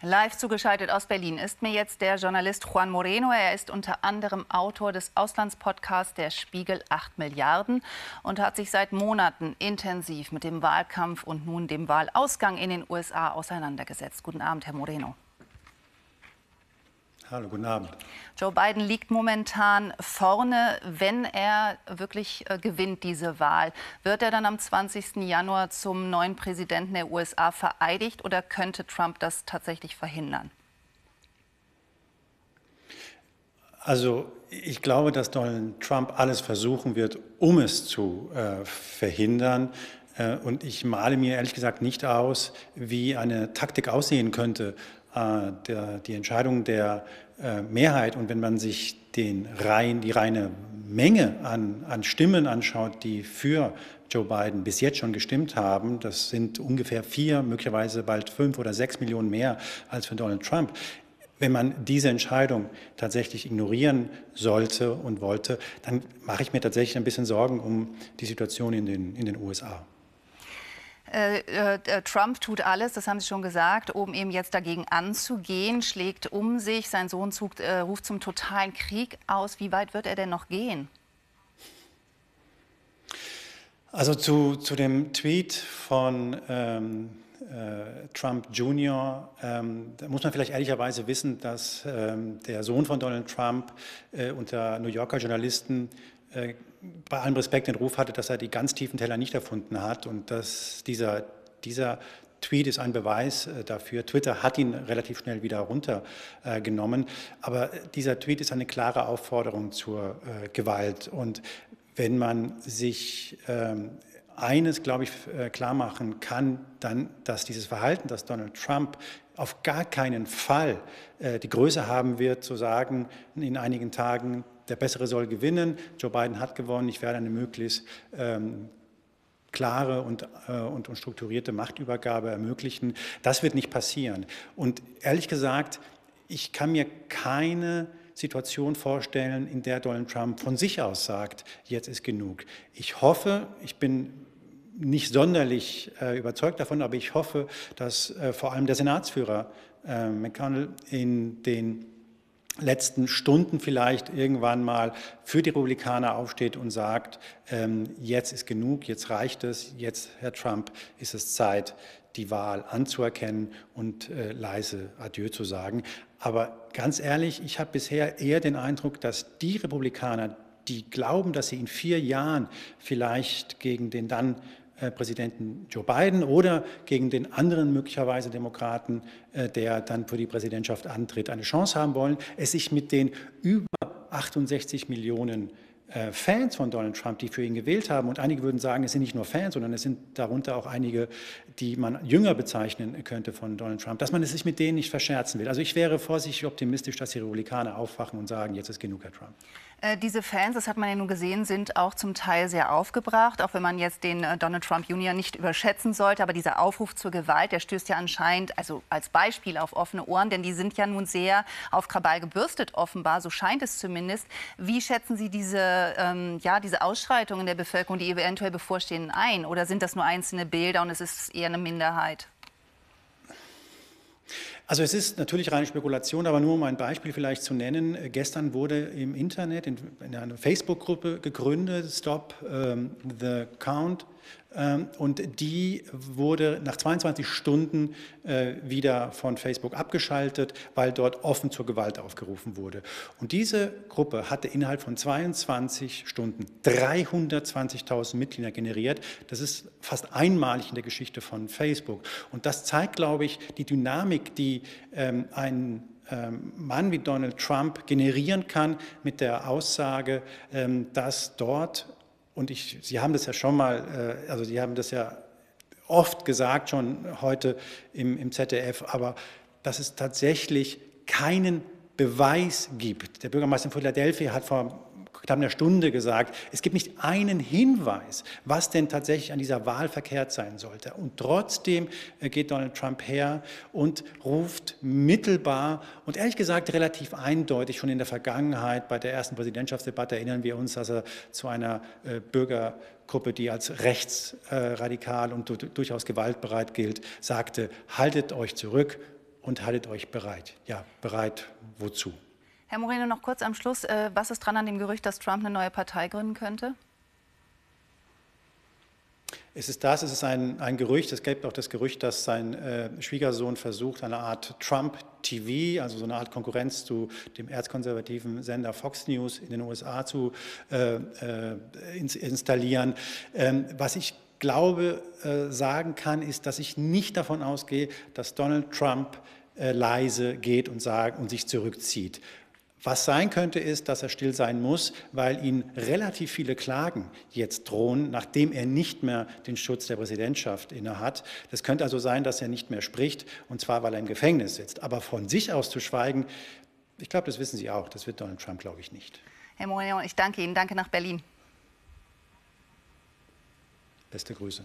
Live zugeschaltet aus Berlin ist mir jetzt der Journalist Juan Moreno. Er ist unter anderem Autor des Auslandspodcasts Der Spiegel 8 Milliarden und hat sich seit Monaten intensiv mit dem Wahlkampf und nun dem Wahlausgang in den USA auseinandergesetzt. Guten Abend, Herr Moreno. Hallo, guten Abend. Joe Biden liegt momentan vorne. Wenn er wirklich äh, gewinnt, diese Wahl, wird er dann am 20. Januar zum neuen Präsidenten der USA vereidigt oder könnte Trump das tatsächlich verhindern? Also ich glaube, dass Donald Trump alles versuchen wird, um es zu äh, verhindern. Äh, und ich male mir ehrlich gesagt nicht aus, wie eine Taktik aussehen könnte, der, die Entscheidung der äh, Mehrheit und wenn man sich den rein, die reine Menge an, an Stimmen anschaut, die für Joe Biden bis jetzt schon gestimmt haben, das sind ungefähr vier, möglicherweise bald fünf oder sechs Millionen mehr als für Donald Trump. Wenn man diese Entscheidung tatsächlich ignorieren sollte und wollte, dann mache ich mir tatsächlich ein bisschen Sorgen um die Situation in den, in den USA. Äh, äh, äh, Trump tut alles, das haben Sie schon gesagt, um eben jetzt dagegen anzugehen, schlägt um sich. Sein Sohn zug, äh, ruft zum totalen Krieg aus. Wie weit wird er denn noch gehen? Also zu, zu dem Tweet von ähm, äh, Trump Jr., ähm, da muss man vielleicht ehrlicherweise wissen, dass ähm, der Sohn von Donald Trump äh, unter New Yorker Journalisten bei allem Respekt den Ruf hatte, dass er die ganz tiefen Teller nicht erfunden hat und dass dieser, dieser Tweet ist ein Beweis äh, dafür. Twitter hat ihn relativ schnell wieder runtergenommen, aber dieser Tweet ist eine klare Aufforderung zur äh, Gewalt und wenn man sich ähm, eines, glaube ich, klar machen kann, dann, dass dieses Verhalten, das Donald Trump auf gar keinen Fall die Größe haben wird, zu sagen, in einigen Tagen, der Bessere soll gewinnen. Joe Biden hat gewonnen. Ich werde eine möglichst ähm, klare und, äh, und, und strukturierte Machtübergabe ermöglichen. Das wird nicht passieren. Und ehrlich gesagt, ich kann mir keine Situation vorstellen, in der Donald Trump von sich aus sagt, jetzt ist genug. Ich hoffe, ich bin nicht sonderlich äh, überzeugt davon, aber ich hoffe, dass äh, vor allem der Senatsführer äh, McConnell in den letzten Stunden vielleicht irgendwann mal für die Republikaner aufsteht und sagt, ähm, jetzt ist genug, jetzt reicht es, jetzt, Herr Trump, ist es Zeit, die Wahl anzuerkennen und äh, leise Adieu zu sagen. Aber ganz ehrlich, ich habe bisher eher den Eindruck, dass die Republikaner, die glauben, dass sie in vier Jahren vielleicht gegen den dann Präsidenten Joe Biden oder gegen den anderen möglicherweise Demokraten, äh, der dann für die Präsidentschaft antritt, eine Chance haben wollen, es sich mit den über 68 Millionen äh, Fans von Donald Trump, die für ihn gewählt haben. Und einige würden sagen, es sind nicht nur Fans, sondern es sind darunter auch einige, die man jünger bezeichnen könnte von Donald Trump, dass man es sich mit denen nicht verscherzen will. Also ich wäre vorsichtig optimistisch, dass die Republikaner aufwachen und sagen, jetzt ist genug, Herr Trump. Äh, diese Fans, das hat man ja nun gesehen, sind auch zum Teil sehr aufgebracht, auch wenn man jetzt den äh, Donald Trump Jr. nicht überschätzen sollte. Aber dieser Aufruf zur Gewalt, der stößt ja anscheinend, also als Beispiel auf offene Ohren, denn die sind ja nun sehr auf Krawall gebürstet, offenbar, so scheint es zumindest. Wie schätzen Sie diese, ähm, ja, diese Ausschreitungen der Bevölkerung, die eventuell bevorstehen, ein? Oder sind das nur einzelne Bilder und es ist eher eine Minderheit? Also es ist natürlich reine Spekulation, aber nur um ein Beispiel vielleicht zu nennen. Gestern wurde im Internet in, in einer Facebook-Gruppe gegründet, Stop ähm, the Count, und die wurde nach 22 Stunden äh, wieder von Facebook abgeschaltet, weil dort offen zur Gewalt aufgerufen wurde. Und diese Gruppe hatte innerhalb von 22 Stunden 320.000 Mitglieder generiert. Das ist fast einmalig in der Geschichte von Facebook. Und das zeigt, glaube ich, die Dynamik, die ähm, ein ähm, Mann wie Donald Trump generieren kann mit der Aussage, dass dort und ich, Sie haben das ja schon mal, äh, also Sie haben das ja oft gesagt, schon heute im, im ZDF, aber dass es tatsächlich keinen Beweis gibt. Der Bürgermeister in Philadelphia hat vor knapp einer Stunde gesagt, es gibt nicht einen Hinweis, was denn tatsächlich an dieser Wahl verkehrt sein sollte. Und trotzdem äh, geht Donald Trump her und ruft mittelbar und ehrlich gesagt relativ eindeutig schon in der Vergangenheit bei der ersten Präsidentschaftsdebatte erinnern wir uns, dass er zu einer äh, Bürgergruppe, die als rechtsradikal und durchaus gewaltbereit gilt, sagte, haltet euch zurück, und haltet euch bereit. Ja, bereit wozu? Herr Moreno, noch kurz am Schluss. Äh, was ist dran an dem Gerücht, dass Trump eine neue Partei gründen könnte? Es ist das, es ist ein, ein Gerücht, es gibt auch das Gerücht, dass sein äh, Schwiegersohn versucht, eine Art Trump-TV, also so eine Art Konkurrenz zu dem erzkonservativen Sender Fox News in den USA zu äh, äh, installieren. Ähm, was ich glaube, äh, sagen kann, ist, dass ich nicht davon ausgehe, dass Donald Trump leise geht und, sagt, und sich zurückzieht. Was sein könnte, ist, dass er still sein muss, weil ihn relativ viele Klagen jetzt drohen, nachdem er nicht mehr den Schutz der Präsidentschaft innehat. Das könnte also sein, dass er nicht mehr spricht, und zwar, weil er im Gefängnis sitzt. Aber von sich aus zu schweigen, ich glaube, das wissen Sie auch, das wird Donald Trump, glaube ich, nicht. Herr Moreno, ich danke Ihnen. Danke nach Berlin. Beste Grüße.